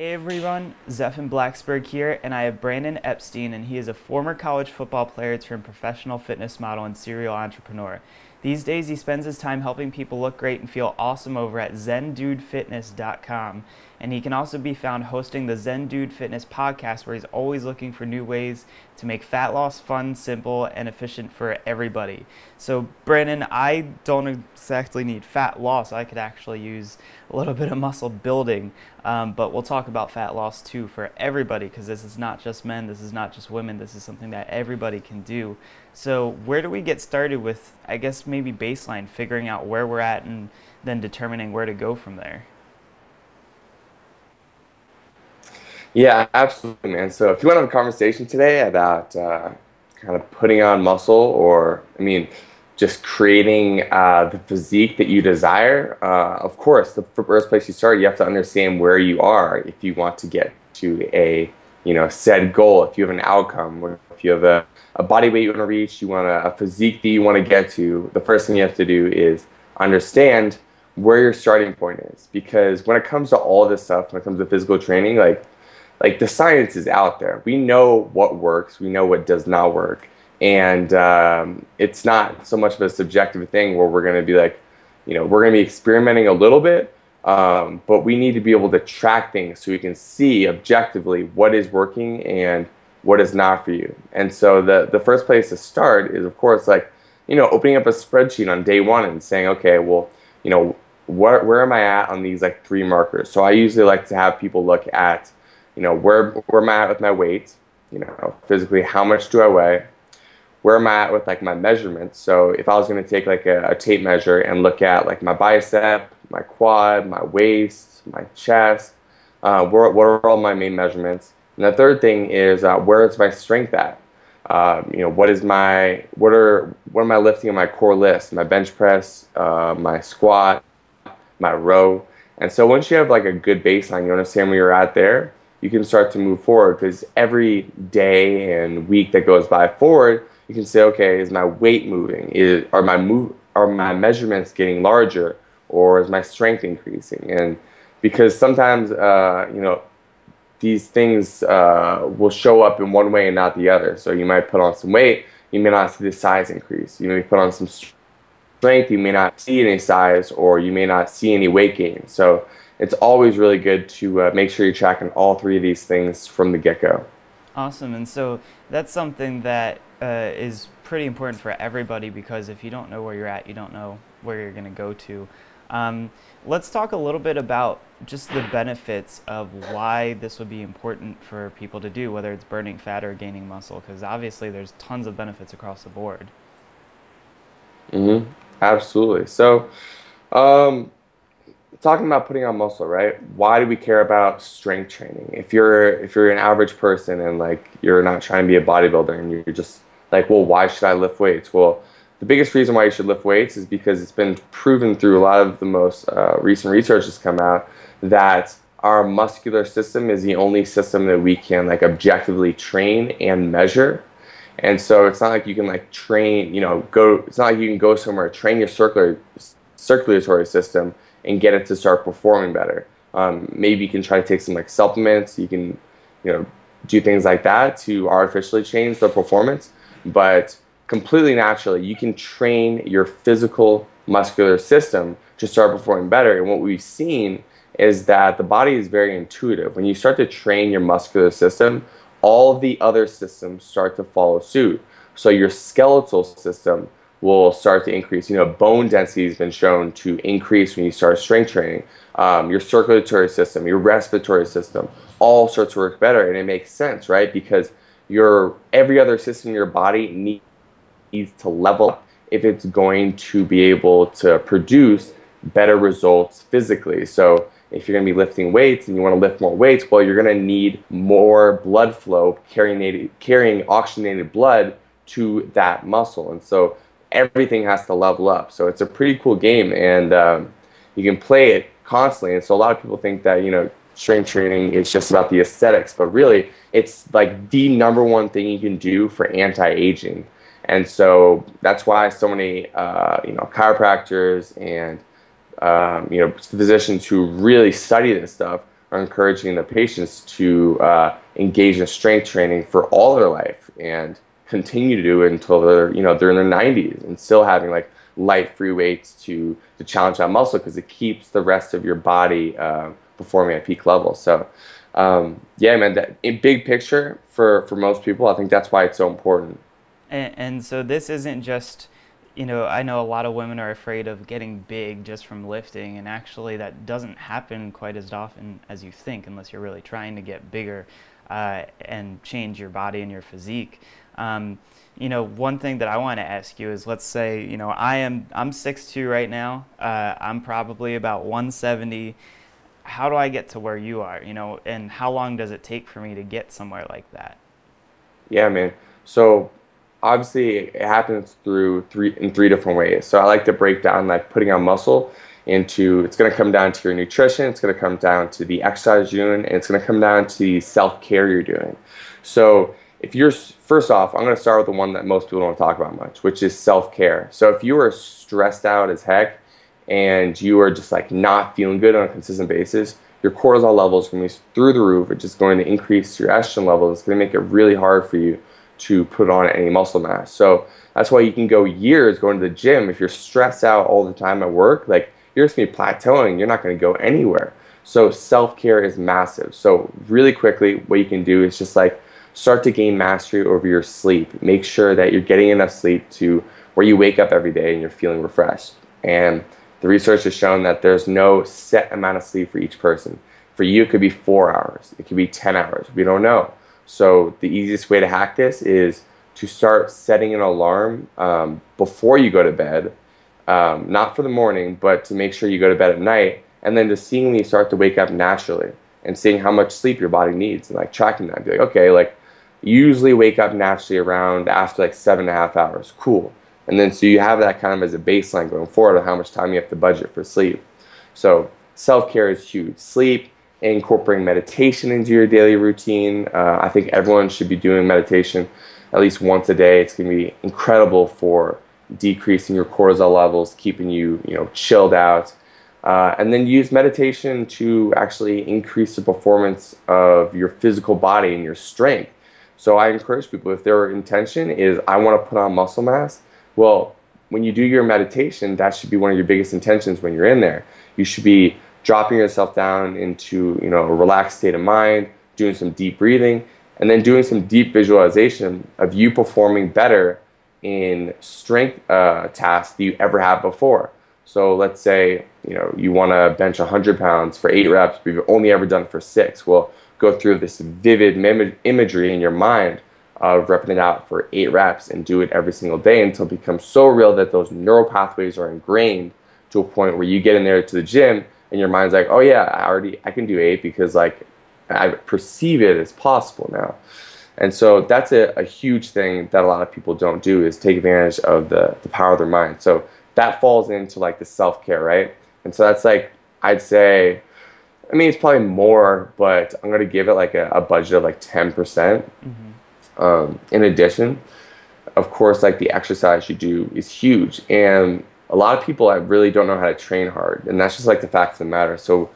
Hey everyone, Zephan Blaxberg here, and I have Brandon Epstein, and he is a former college football player turned professional fitness model and serial entrepreneur. These days, he spends his time helping people look great and feel awesome over at ZenDudeFitness.com. And he can also be found hosting the Zen Dude Fitness podcast, where he's always looking for new ways to make fat loss fun, simple, and efficient for everybody. So, Brandon, I don't exactly need fat loss. I could actually use a little bit of muscle building. Um, but we'll talk about fat loss too for everybody because this is not just men, this is not just women, this is something that everybody can do. So, where do we get started with, I guess, maybe baseline, figuring out where we're at and then determining where to go from there? Yeah, absolutely, man. So if you want to have a conversation today about uh, kind of putting on muscle, or I mean, just creating uh, the physique that you desire, uh, of course, the first place you start, you have to understand where you are if you want to get to a you know said goal. If you have an outcome, or if you have a, a body weight you want to reach, you want a, a physique that you want to get to, the first thing you have to do is understand where your starting point is. Because when it comes to all this stuff, when it comes to physical training, like like the science is out there. We know what works. We know what does not work, and um, it's not so much of a subjective thing where we're going to be like, you know, we're going to be experimenting a little bit, um, but we need to be able to track things so we can see objectively what is working and what is not for you. And so the the first place to start is, of course, like you know, opening up a spreadsheet on day one and saying, okay, well, you know, where where am I at on these like three markers? So I usually like to have people look at you know, where, where am I at with my weight? You know, physically, how much do I weigh? Where am I at with like my measurements? So if I was going to take like a, a tape measure and look at like my bicep, my quad, my waist, my chest, uh, what, what are all my main measurements? And the third thing is uh, where is my strength at? Um, you know, what is my what are what am I lifting on my core list? My bench press, uh, my squat, my row. And so once you have like a good baseline, you understand where you're at there you can start to move forward because every day and week that goes by forward, you can say, okay, is my weight moving? Is, are my move are my measurements getting larger, or is my strength increasing? And because sometimes, uh, you know, these things uh, will show up in one way and not the other. So you might put on some weight, you may not see the size increase. You may put on some strength, you may not see any size, or you may not see any weight gain. So it's always really good to uh, make sure you're tracking all three of these things from the get-go. Awesome, and so that's something that uh, is pretty important for everybody because if you don't know where you're at, you don't know where you're going to go to. Um, let's talk a little bit about just the benefits of why this would be important for people to do, whether it's burning fat or gaining muscle, because obviously there's tons of benefits across the board. Mm-hmm. Absolutely. So, um, talking about putting on muscle, right? Why do we care about strength training? If you're if you're an average person and like you're not trying to be a bodybuilder and you're just like, well, why should I lift weights? Well, the biggest reason why you should lift weights is because it's been proven through a lot of the most uh, recent research that's come out that our muscular system is the only system that we can like objectively train and measure. And so it's not like you can like train, you know, go. It's not like you can go somewhere train your circular circulatory system and get it to start performing better. Um, maybe you can try to take some like supplements. You can, you know, do things like that to artificially change the performance. But completely naturally, you can train your physical muscular system to start performing better. And what we've seen is that the body is very intuitive. When you start to train your muscular system, all the other systems start to follow suit. So your skeletal system will start to increase. You know, bone density has been shown to increase when you start strength training. Um, your circulatory system, your respiratory system, all starts to work better, and it makes sense, right? Because your every other system in your body needs to level up if it's going to be able to produce better results physically. So if you're going to be lifting weights and you want to lift more weights, well, you're going to need more blood flow carrying, carrying oxygenated blood to that muscle. And so everything has to level up. So it's a pretty cool game, and um, you can play it constantly. And so a lot of people think that you know strength training is just about the aesthetics, but really it's like the number one thing you can do for anti-aging. And so that's why so many uh, you know chiropractors and um, you know physicians who really study this stuff are encouraging the patients to uh, engage in strength training for all their life and continue to do it until they're you know they're in their 90s and still having like light free weights to to challenge that muscle because it keeps the rest of your body uh, performing at peak level. So um, yeah, man, that in big picture for for most people, I think that's why it's so important. And, and so this isn't just you know, I know a lot of women are afraid of getting big just from lifting, and actually, that doesn't happen quite as often as you think, unless you're really trying to get bigger uh, and change your body and your physique. Um, you know, one thing that I want to ask you is, let's say, you know, I am I'm 6'2 right now. Uh, I'm probably about 170. How do I get to where you are? You know, and how long does it take for me to get somewhere like that? Yeah, man. So obviously it happens through three in three different ways. So I like to break down like putting on muscle into it's going to come down to your nutrition, it's going to come down to the exercise you're doing, and it's going to come down to the self care you're doing. So if you're first off, I'm going to start with the one that most people don't talk about much, which is self care. So if you are stressed out as heck and you are just like not feeling good on a consistent basis, your cortisol levels are going to be through the roof. It's just going to increase your estrogen levels. It's going to make it really hard for you to put on any muscle mass. So that's why you can go years going to the gym. If you're stressed out all the time at work, like you're just gonna be plateauing, you're not gonna go anywhere. So self care is massive. So really quickly, what you can do is just like start to gain mastery over your sleep. Make sure that you're getting enough sleep to where you wake up every day and you're feeling refreshed. And the research has shown that there's no set amount of sleep for each person. For you, it could be four hours, it could be 10 hours. We don't know. So the easiest way to hack this is to start setting an alarm um, before you go to bed, um, not for the morning, but to make sure you go to bed at night, and then to seeingly start to wake up naturally and seeing how much sleep your body needs and like tracking that. Be like, okay, like usually wake up naturally around after like seven and a half hours. Cool. And then so you have that kind of as a baseline going forward of how much time you have to budget for sleep. So self care is huge. Sleep, incorporating meditation into your daily routine. Uh, I think everyone should be doing meditation at least once a day. It's going to be incredible for decreasing your cortisol levels, keeping you, you know, chilled out. Uh, and then use meditation to actually increase the performance of your physical body and your strength. So I encourage people if their intention is I want to put on muscle mass, well, when you do your meditation, that should be one of your biggest intentions when you're in there. You should be dropping yourself down into you know a relaxed state of mind, doing some deep breathing, and then doing some deep visualization of you performing better in strength uh, tasks that you ever have before. So let's say you know you want to bench 100 pounds for eight reps, but you've only ever done it for six. Well, go through this vivid imagery in your mind of repping it out for eight reps and do it every single day until it becomes so real that those neural pathways are ingrained to a point where you get in there to the gym and your mind's like, oh yeah, I already I can do eight because like I perceive it as possible now. And so that's a, a huge thing that a lot of people don't do is take advantage of the, the power of their mind. So that falls into like the self care, right? And so that's like I'd say I mean it's probably more, but I'm gonna give it like a, a budget of like ten percent. Mm-hmm. Um, in addition, of course, like the exercise you do is huge, and a lot of people I really don't know how to train hard, and that's just like the fact of the matter. So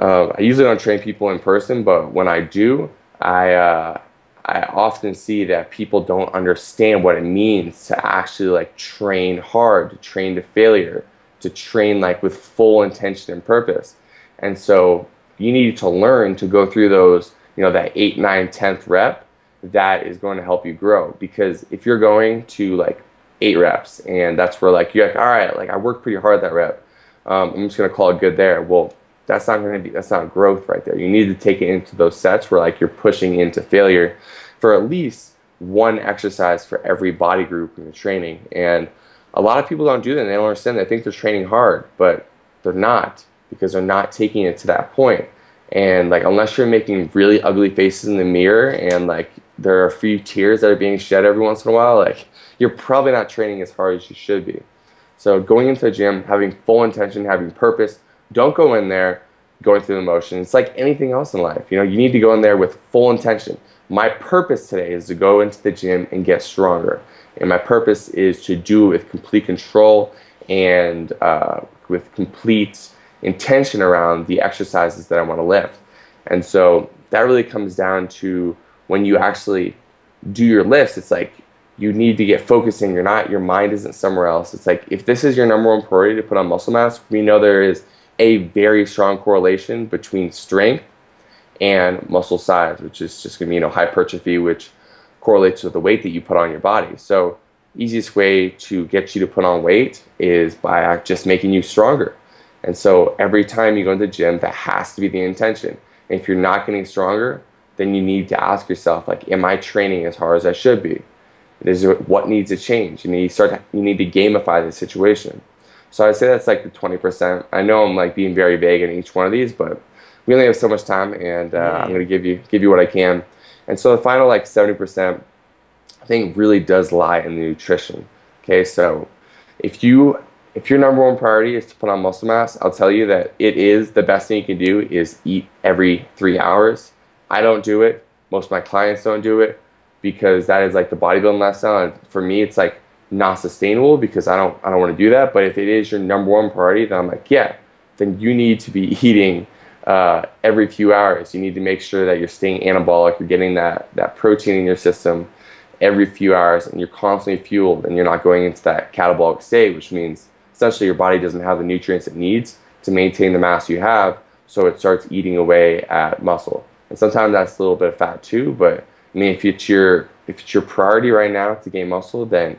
uh, I usually don't train people in person, but when I do, I uh, I often see that people don't understand what it means to actually like train hard, to train to failure, to train like with full intention and purpose. And so you need to learn to go through those, you know, that eight, nine, tenth rep that is going to help you grow. Because if you're going to like eight reps, and that's where like you're like, all right, like I worked pretty hard that rep. Um, I'm just gonna call it good there. Well, that's not gonna be that's not growth right there. You need to take it into those sets where like you're pushing into failure for at least one exercise for every body group in the training. And a lot of people don't do that. And they don't understand. They think they're training hard, but they're not because they're not taking it to that point. And like unless you're making really ugly faces in the mirror and like there are a few tears that are being shed every once in a while, like you're probably not training as hard as you should be. So going into the gym, having full intention, having purpose, don't go in there going through the motions. It's like anything else in life. You know, you need to go in there with full intention. My purpose today is to go into the gym and get stronger. And my purpose is to do it with complete control and uh, with complete intention around the exercises that I want to lift. And so that really comes down to when you actually do your lifts, it's like you need to get focusing. You're not, your mind isn't somewhere else. It's like if this is your number one priority to put on muscle mass, we know there is a very strong correlation between strength and muscle size, which is just going to be, you know, hypertrophy, which correlates with the weight that you put on your body. So, easiest way to get you to put on weight is by just making you stronger. And so, every time you go to the gym, that has to be the intention. And if you're not getting stronger, then you need to ask yourself, like, am I training as hard as I should be? Is what needs to change? You need to start. To, you need to gamify the situation. So I'd say that's like the 20%. I know I'm like being very vague in each one of these, but we only have so much time, and uh. I'm gonna give you give you what I can. And so the final like 70%, I think really does lie in the nutrition. Okay, so if you if your number one priority is to put on muscle mass, I'll tell you that it is the best thing you can do is eat every three hours. I don't do it. Most of my clients don't do it because that is like the bodybuilding lifestyle. For me, it's like not sustainable because I don't I don't want to do that. But if it is your number one priority, then I'm like, yeah, then you need to be eating uh, every few hours. You need to make sure that you're staying anabolic, you're getting that that protein in your system every few hours, and you're constantly fueled, and you're not going into that catabolic state, which means essentially your body doesn't have the nutrients it needs to maintain the mass you have, so it starts eating away at muscle. And sometimes that's a little bit of fat too, but I mean, if it's your if it's your priority right now to gain muscle, then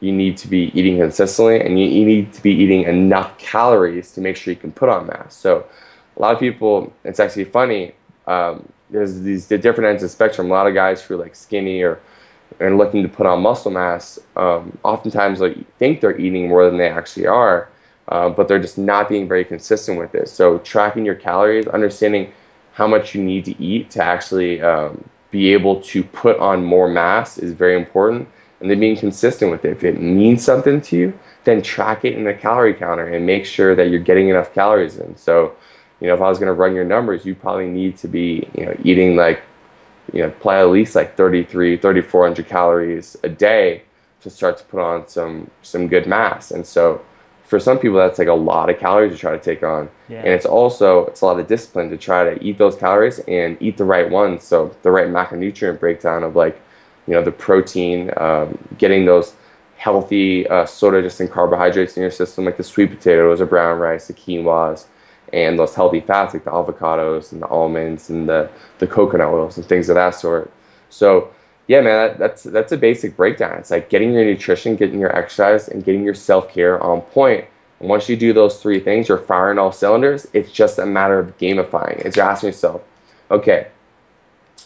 you need to be eating consistently and you, you need to be eating enough calories to make sure you can put on mass. So a lot of people, it's actually funny. Um, there's these the different ends of the spectrum. A lot of guys who are like skinny or and looking to put on muscle mass, um, oftentimes they think they're eating more than they actually are, uh, but they're just not being very consistent with it. So tracking your calories, understanding how much you need to eat to actually um, be able to put on more mass is very important and then being consistent with it. If it means something to you, then track it in the calorie counter and make sure that you're getting enough calories in. So, you know, if I was going to run your numbers, you probably need to be, you know, eating like, you know, probably at least like 33, 3400 calories a day to start to put on some some good mass. And so, for some people, that's like a lot of calories to try to take on. Yeah. And it's also it's a lot of discipline to try to eat those calories and eat the right ones. So the right macronutrient breakdown of like you know the protein, um, getting those healthy uh, soda just in carbohydrates in your system, like the sweet potatoes or brown rice, the quinoas, and those healthy fats like the avocados and the almonds and the, the coconut oils and things of that sort. So yeah, man, that, that's that's a basic breakdown. It's like getting your nutrition, getting your exercise, and getting your self care on point. And once you do those three things, you're firing all cylinders. It's just a matter of gamifying. It's you're asking yourself, okay,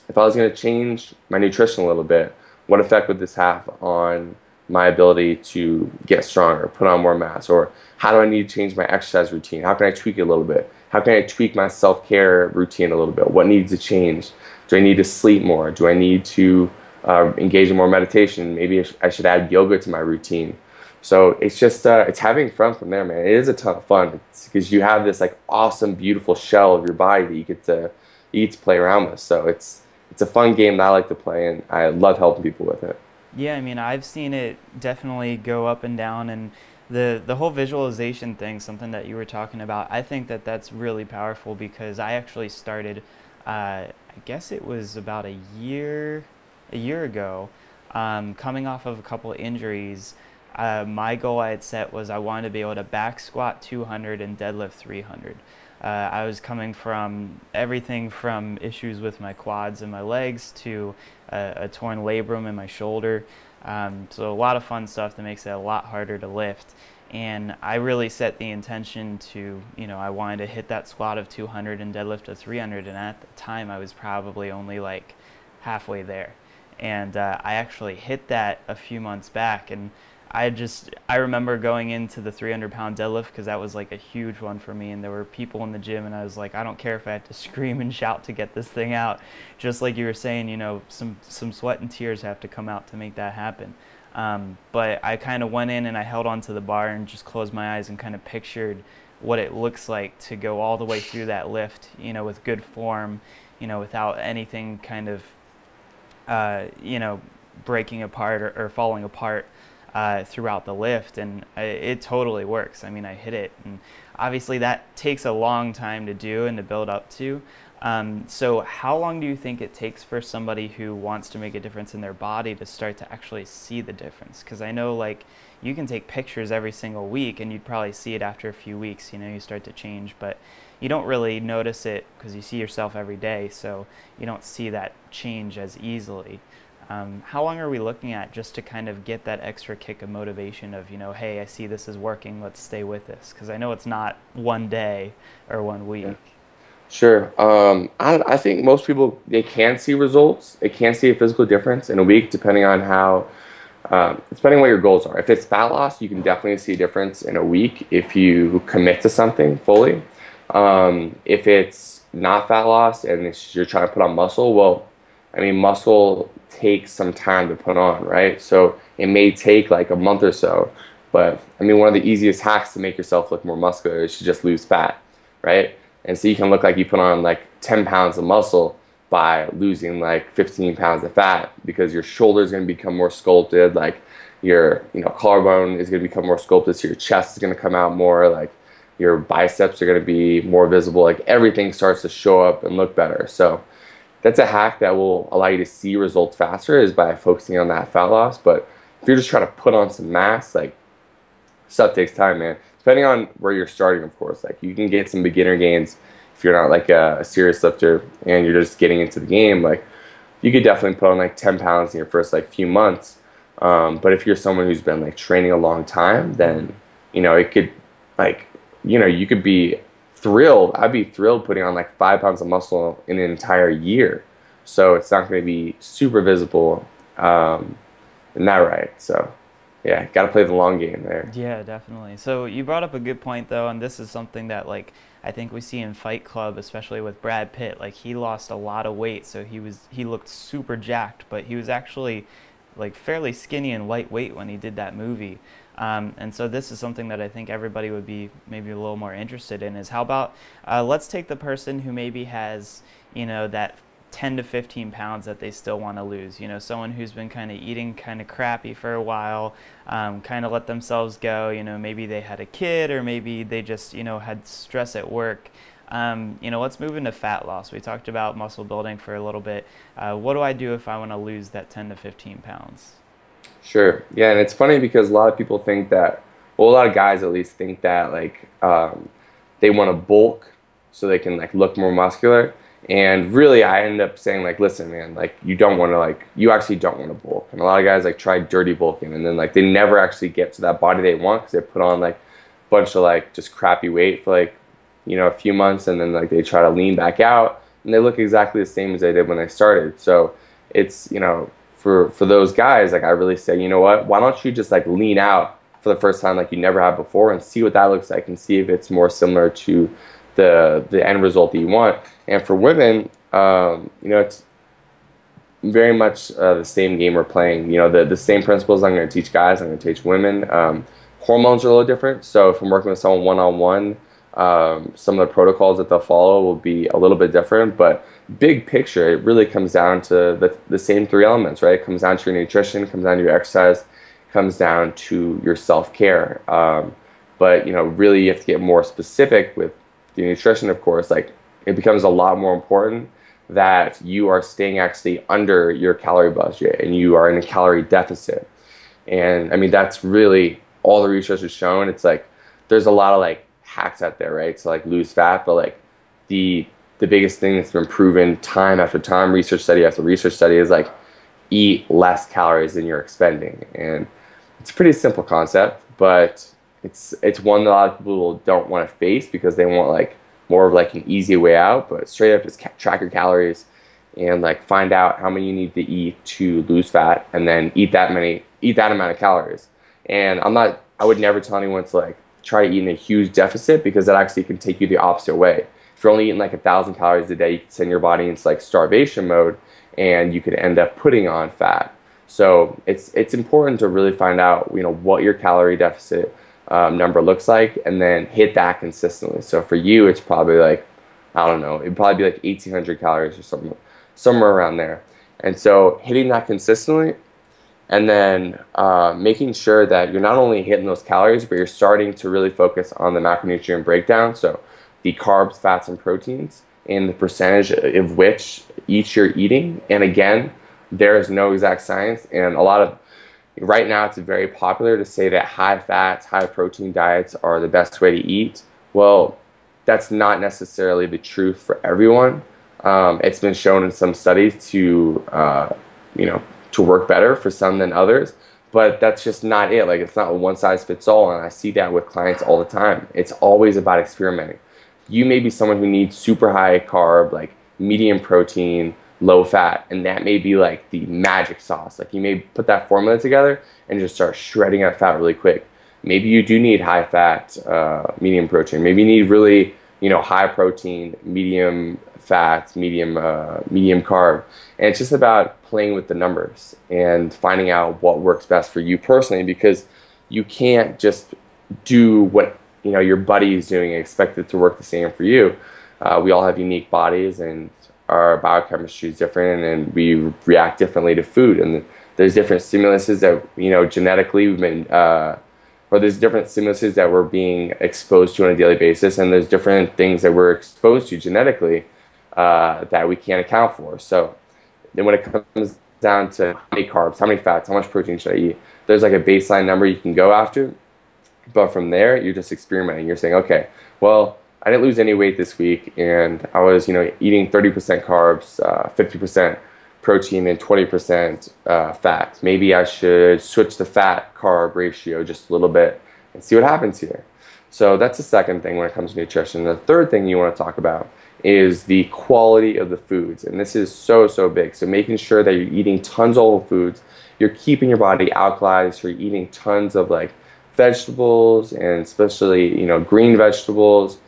if I was going to change my nutrition a little bit, what effect would this have on my ability to get stronger, put on more mass? Or how do I need to change my exercise routine? How can I tweak it a little bit? How can I tweak my self care routine a little bit? What needs to change? Do I need to sleep more? Do I need to uh, engage in more meditation? Maybe I should add yoga to my routine. So it's just uh, it's having fun from there, man. It is a ton of fun because you have this like awesome, beautiful shell of your body that you get to you get to play around with. So it's it's a fun game that I like to play, and I love helping people with it. Yeah, I mean, I've seen it definitely go up and down, and the the whole visualization thing, something that you were talking about. I think that that's really powerful because I actually started. Uh, I guess it was about a year, a year ago, um, coming off of a couple injuries. Uh, my goal I had set was I wanted to be able to back squat 200 and deadlift 300. Uh, I was coming from everything from issues with my quads and my legs to a, a torn labrum in my shoulder. Um, so a lot of fun stuff that makes it a lot harder to lift. And I really set the intention to, you know, I wanted to hit that squat of 200 and deadlift of 300. And at the time, I was probably only like halfway there. And uh, I actually hit that a few months back. And I just I remember going into the 300 pound deadlift because that was like a huge one for me, and there were people in the gym, and I was like, I don't care if I have to scream and shout to get this thing out. Just like you were saying, you know, some some sweat and tears have to come out to make that happen. Um, but I kind of went in and I held onto the bar and just closed my eyes and kind of pictured what it looks like to go all the way through that lift, you know, with good form, you know, without anything kind of, uh, you know, breaking apart or, or falling apart uh, throughout the lift, and it totally works. I mean, I hit it, and obviously that takes a long time to do and to build up to. Um, so, how long do you think it takes for somebody who wants to make a difference in their body to start to actually see the difference? Because I know, like, you can take pictures every single week and you'd probably see it after a few weeks. You know, you start to change, but you don't really notice it because you see yourself every day, so you don't see that change as easily. Um, how long are we looking at just to kind of get that extra kick of motivation of, you know, hey, I see this is working, let's stay with this? Because I know it's not one day or one week. Yeah. Sure. Um, I, I think most people they can see results. They can see a physical difference in a week, depending on how, um, depending on what your goals are. If it's fat loss, you can definitely see a difference in a week if you commit to something fully. Um, if it's not fat loss and you're trying to put on muscle, well, I mean, muscle takes some time to put on, right? So it may take like a month or so. But I mean, one of the easiest hacks to make yourself look more muscular is to just lose fat, right? And so you can look like you put on like 10 pounds of muscle by losing like 15 pounds of fat because your shoulder's to become more sculpted, like your you know collarbone is going to become more sculpted, so your chest is going to come out more, like your biceps are going to be more visible, like everything starts to show up and look better. So that's a hack that will allow you to see results faster is by focusing on that fat loss. But if you're just trying to put on some mass, like stuff takes time, man depending on where you're starting, of course. Like you can get some beginner gains if you're not like a, a serious lifter and you're just getting into the game. Like you could definitely put on like 10 pounds in your first like few months. Um, but if you're someone who's been like training a long time, then you know it could like you know you could be thrilled. I'd be thrilled putting on like five pounds of muscle in an entire year. So it's not going to be super visible um, that right. So yeah, got to play the long game there. Yeah, definitely. So you brought up a good point though, and this is something that like I think we see in Fight Club, especially with Brad Pitt. Like he lost a lot of weight, so he was he looked super jacked, but he was actually like fairly skinny and lightweight when he did that movie. Um, and so this is something that I think everybody would be maybe a little more interested in. Is how about uh, let's take the person who maybe has you know that 10 to 15 pounds that they still want to lose. You know, someone who's been kind of eating kind of crappy for a while, um, kind of let themselves go. You know, maybe they had a kid or maybe they just, you know, had stress at work. Um, you know, let's move into fat loss. We talked about muscle building for a little bit. Uh, what do I do if I want to lose that 10 to 15 pounds? Sure. Yeah, and it's funny because a lot of people think that, well, a lot of guys at least think that like um, they want to bulk so they can like look more muscular and really, I end up saying like, listen, man, like you don't want to like, you actually don't want to bulk. And a lot of guys like try dirty bulking, and then like they never actually get to that body they want because they put on like a bunch of like just crappy weight for like, you know, a few months, and then like they try to lean back out, and they look exactly the same as they did when they started. So it's you know, for for those guys, like I really say, you know what? Why don't you just like lean out for the first time like you never have before, and see what that looks like, and see if it's more similar to the the end result that you want. And for women, um, you know, it's very much uh, the same game we're playing. You know, the the same principles I'm going to teach guys, I'm going to teach women. Um, hormones are a little different. So if I'm working with someone one on one, some of the protocols that they'll follow will be a little bit different. But big picture, it really comes down to the the same three elements, right? It comes down to your nutrition, comes down to your exercise, comes down to your self care. Um, but you know, really, you have to get more specific with the nutrition, of course, like it becomes a lot more important that you are staying actually under your calorie budget and you are in a calorie deficit. And I mean, that's really all the research has shown. It's like there's a lot of like hacks out there, right? To like lose fat, but like the the biggest thing that's been proven time after time, research study after research study, is like eat less calories than you're expending. And it's a pretty simple concept, but it's it's one that a lot of people don't want to face because they want like more of like an easy way out. But straight up, just track your calories and like find out how many you need to eat to lose fat, and then eat that many, eat that amount of calories. And I'm not, I would never tell anyone to like try to eat in a huge deficit because that actually can take you the opposite way. If you're only eating like a thousand calories a day, you can send your body into like starvation mode, and you could end up putting on fat. So it's it's important to really find out you know what your calorie deficit um, number looks like and then hit that consistently. So for you, it's probably like, I don't know, it'd probably be like 1800 calories or something, somewhere around there. And so hitting that consistently and then uh, making sure that you're not only hitting those calories, but you're starting to really focus on the macronutrient breakdown. So the carbs, fats, and proteins and the percentage of which each you're eating. And again, there is no exact science, and a lot of right now it's very popular to say that high fats, high protein diets are the best way to eat. Well, that's not necessarily the truth for everyone. Um, it's been shown in some studies to, uh, you know, to work better for some than others, but that's just not it. Like it's not one size fits all, and I see that with clients all the time. It's always about experimenting. You may be someone who needs super high carb, like medium protein, low fat, and that may be like the magic sauce. Like you may put that formula together and just start shredding that fat really quick. Maybe you do need high fat, uh, medium protein. Maybe you need really, you know, high protein, medium fat, medium, uh, medium carb. And it's just about playing with the numbers and finding out what works best for you personally because you can't just do what you know your buddy is doing and expect it to work the same for you. Uh, we all have unique bodies and our biochemistry is different and we react differently to food and there's different stimuluses that you know genetically we've been uh, or there's different stimuluses that we're being exposed to on a daily basis and there's different things that we're exposed to genetically uh, that we can't account for so then when it comes down to how many carbs how many fats how much protein should i eat there's like a baseline number you can go after but from there you're just experimenting you're saying okay well I didn't lose any weight this week, and I was, you know, eating 30% carbs, uh, 50% protein, and 20% uh, fat. Maybe I should switch the fat carb ratio just a little bit and see what happens here. So that's the second thing when it comes to nutrition. The third thing you want to talk about is the quality of the foods, and this is so so big. So making sure that you're eating tons of whole foods, you're keeping your body alkalized, so you're eating tons of like vegetables and especially you know green vegetables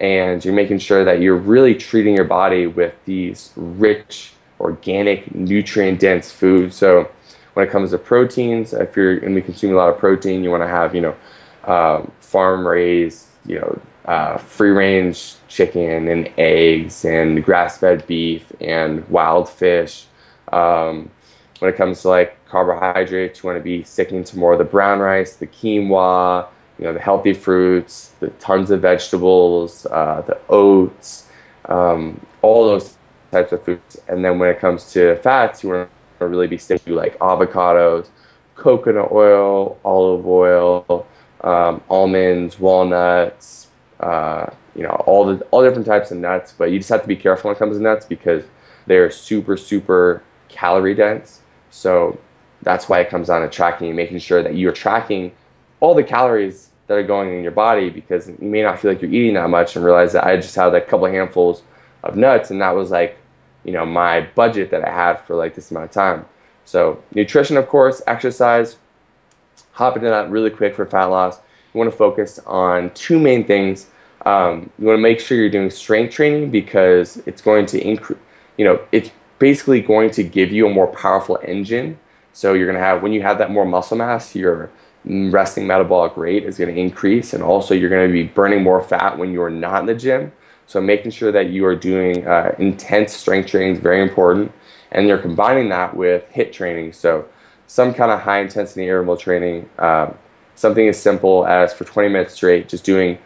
and you're making sure that you're really treating your body with these rich, organic, nutrient dense foods. So when it comes to proteins, if you're going to be consuming a lot of protein, you want to have, you know, um, farm raised, you know, uh, free range chicken and eggs and grass fed beef and wild fish. Um, when it comes to like carbohydrates, you want to be sticking to more of the brown rice, the quinoa, you know, the healthy fruits, the tons of vegetables, uh, the oats, um, all those types of foods. And then when it comes to fats, you want to really be sticking to like avocados, coconut oil, olive oil, um, almonds, walnuts, uh, you know, all the all different types of nuts. But you just have to be careful when it comes to nuts because they're super, super calorie dense. So that's why it comes down to tracking and making sure that you're tracking all the calories that are going in your body because you may not feel like you're eating that much and realize that I just had like a couple of handfuls of nuts and that was like, you know, my budget that I had for like this amount of time. So nutrition, of course, exercise, hop into that really quick for fat loss. You want to focus on two main things. Um, you want to make sure you're doing strength training because it's going to increase, you know, it's basically going to give you a more powerful engine. So you're going to have, when you have that more muscle mass, you're resting metabolic rate is going to increase and also you're going to be burning more fat when you're not in the gym so making sure that you are doing uh, intense strength training is very important and you're combining that with HIIT training so some kind of high intensity interval training um, something as simple as for 20 minutes straight just doing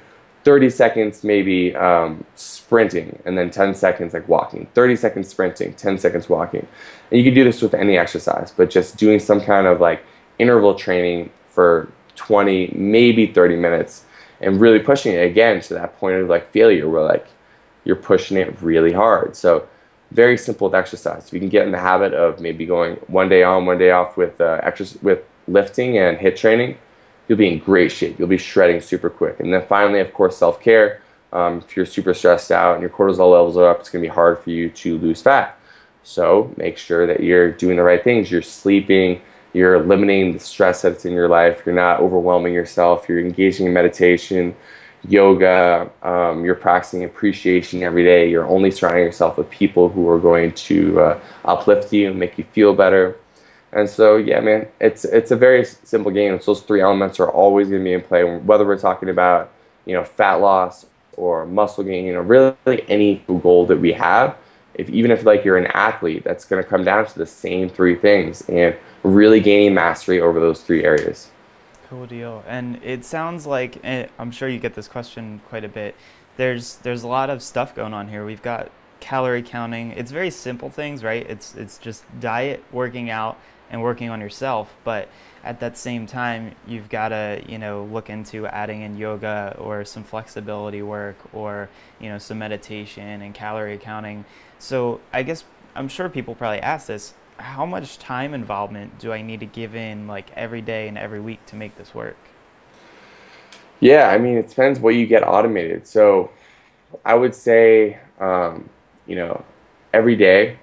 30 seconds maybe um, sprinting and then 10 seconds like walking 30 seconds sprinting 10 seconds walking and you can do this with any exercise but just doing some kind of like interval training for 20, maybe 30 minutes and really pushing it again to that point of like failure where like you're pushing it really hard. So very simple exercise. You can get in the habit of maybe going one day on, one day off with uh, exercise, with lifting and hit training, you'll be in great shape. You'll be shredding super quick. And then finally, of course, self care. Um, if you're super stressed out and your cortisol levels are up, it's going to be hard for you to lose fat. So make sure that you're doing the right things. You're sleeping, you're eliminating the stress that's in your life, you're not overwhelming yourself, you're engaging in meditation, yoga, um, you're practicing appreciation every day, you're only surrounding yourself with people who are going to uh, uplift you, make you feel better. And so, yeah, man, it's it's a very simple game. So those three elements are always going to be in play, whether we're talking about you know fat loss or muscle gain, you know, really any goal that we have. If even if like you're an athlete, that's going to come down to the same three things. And really gaining mastery over those three areas. Cool deal. And it sounds like eh, I'm sure you get this question quite a bit. There's there's a lot of stuff going on here. We've got calorie counting. It's very simple things, right? It's it's just diet, working out, and working on yourself. But at that same time, you've got to you know look into adding in yoga or some flexibility work or you know some meditation and calorie counting. So I guess I'm sure people probably ask this: How much time involvement do I need to give in like every day and every week to make this work? Yeah, I mean, it depends what you get automated. So I would say, um, you know, every day,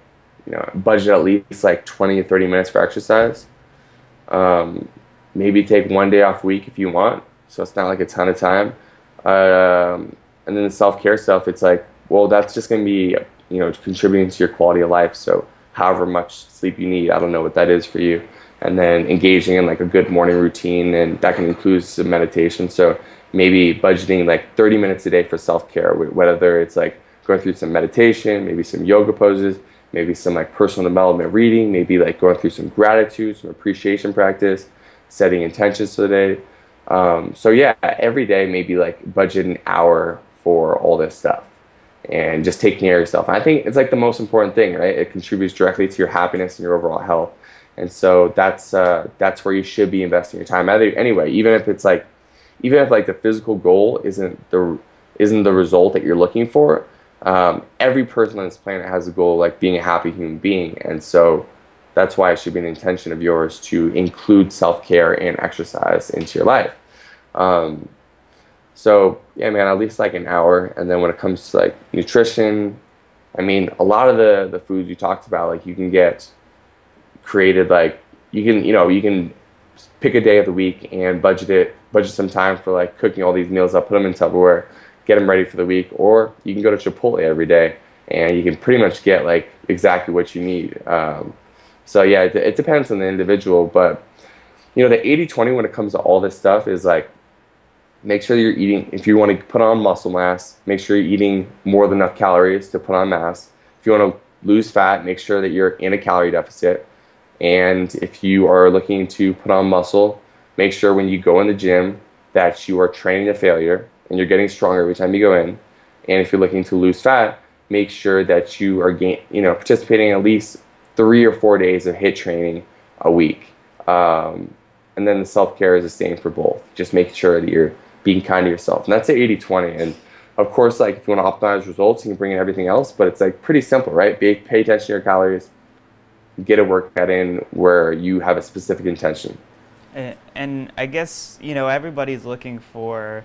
you know, budget at least like 20 to 30 minutes for exercise. Um, maybe take one day off a week if you want. So it's not like a ton of time. Um, and then the self care stuff, it's like, well, that's just going to be, you know, contributing to your quality of life. So however much sleep you need, I don't know what that is for you and then engaging in like a good morning routine and that can include some meditation so maybe budgeting like 30 minutes a day for self-care whether it's like going through some meditation maybe some yoga poses maybe some like personal development reading maybe like going through some gratitude some appreciation practice setting intentions for the day. Um, so yeah every day maybe like budget an hour for all this stuff and just taking care of yourself. And i think it's like the most important thing right? It contributes directly to your happiness and your overall health. And so that's uh, that's where you should be investing your time. Anyway, even if it's like, even if like the physical goal isn't the isn't the result that you're looking for, um, every person on this planet has a goal like being a happy human being, and so that's why it should be an intention of yours to include self care and exercise into your life. Um, so yeah, man, at least like an hour. And then when it comes to like nutrition, I mean, a lot of the the foods you talked about, like you can get created like you can you know you can pick a day of the week and budget it budget some time for like cooking all these meals up put them in tupperware get them ready for the week or you can go to chipotle every day and you can pretty much get like exactly what you need. Um, so yeah it, it depends on the individual but you know the 80-20 when it comes to all this stuff is like make sure you're eating if you want to put on muscle mass make sure you're eating more than enough calories to put on mass. If you want to lose fat make sure that you're in a calorie deficit. And if you are looking to put on muscle, make sure when you go in the gym that you are training to failure and you're getting stronger every time you go in. And if you're looking to lose fat, make sure that you are gain, you know, participating at least three or four days of HIIT training a week. Um, and then the self care is the same for both. Just making sure that you're being kind to yourself. And that's the 80 20. And of course, like if you want to optimize results, you can bring in everything else, but it's like pretty simple, right? Be, pay attention to your calories, get a workout in where you have a specific intention. And I guess, you know, everybody's looking for,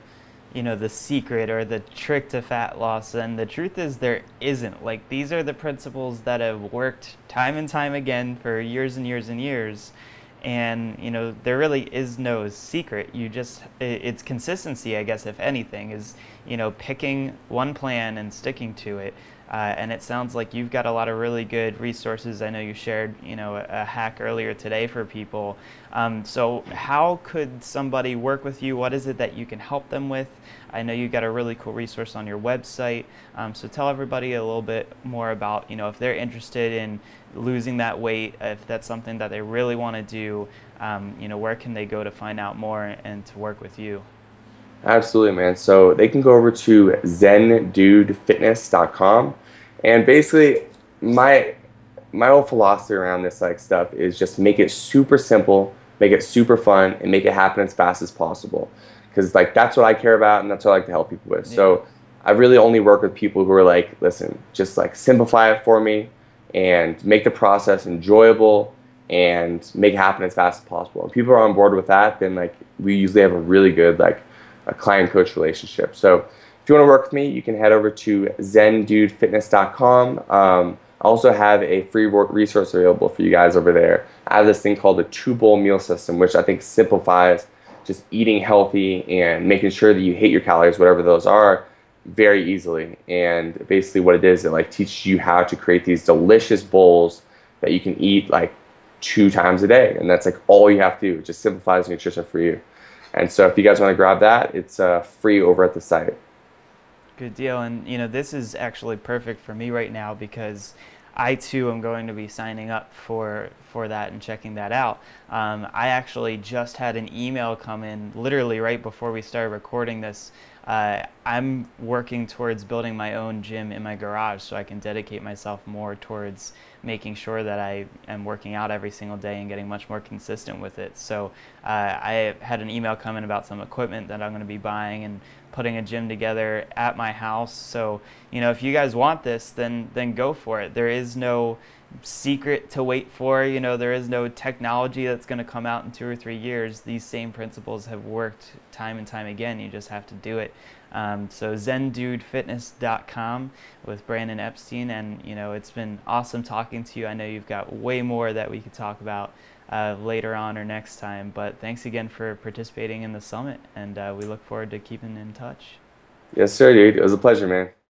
you know, the secret or the trick to fat loss. And the truth is, there isn't. Like, these are the principles that have worked time and time again for years and years and years. And, you know, there really is no secret. You just, it's consistency, I guess, if anything, is, you know, picking one plan and sticking to it. Uh, and it sounds like you've got a lot of really good resources. I know you shared, you know, a, a hack earlier today for people. Um, so how could somebody work with you? What is it that you can help them with? I know you've got a really cool resource on your website. Um, so tell everybody a little bit more about, you know, if they're interested in losing that weight, if that's something that they really want to do, um, you know, where can they go to find out more and to work with you? Absolutely, man. So they can go over to zendudefitness.com and basically, my my whole philosophy around this like stuff is just make it super simple, make it super fun, and make it happen as fast as possible. Because like that's what I care about, and that's what I like to help people with. Yeah. So I really only work with people who are like, listen, just like simplify it for me, and make the process enjoyable, and make it happen as fast as possible. If people are on board with that, then like we usually have a really good like a client coach relationship. So if you want to work with me, you can head over to zendudefitness.com. Um, I also have a free resource available for you guys over there. I have this thing called the two bowl meal system, which I think simplifies just eating healthy and making sure that you hate your calories, whatever those are, very easily. And basically, what it is, it like teaches you how to create these delicious bowls that you can eat like two times a day, and that's like all you have to do. It just simplifies nutrition for you. And so, if you guys want to grab that, it's uh, free over at the site. Good deal. And, you know, this is actually perfect for me right now because I too am going to be signing up for, for that and checking that out. Um, I actually just had an email come in literally right before we started recording this uh, I'm working towards building my own gym in my garage so I can dedicate myself more towards making sure that I am working out every single day and getting much more consistent with it. So uh, I had an email coming about some equipment that I'm going to be buying and putting a gym together at my house. So you know, if you guys want this, then then go for it. There is no secret to wait for. You know, there is no technology that's going to come out in two or three years. These same principles have worked time and time again. You just have to do it. Um, so zendudefitness.com with Brandon Epstein, and you know it's been awesome talking to you. I know you've got way more that we could talk about uh, later on or next time. But thanks again for participating in the summit, and uh, we look forward to keeping in touch. Yes, sir, dude. It was a pleasure, man.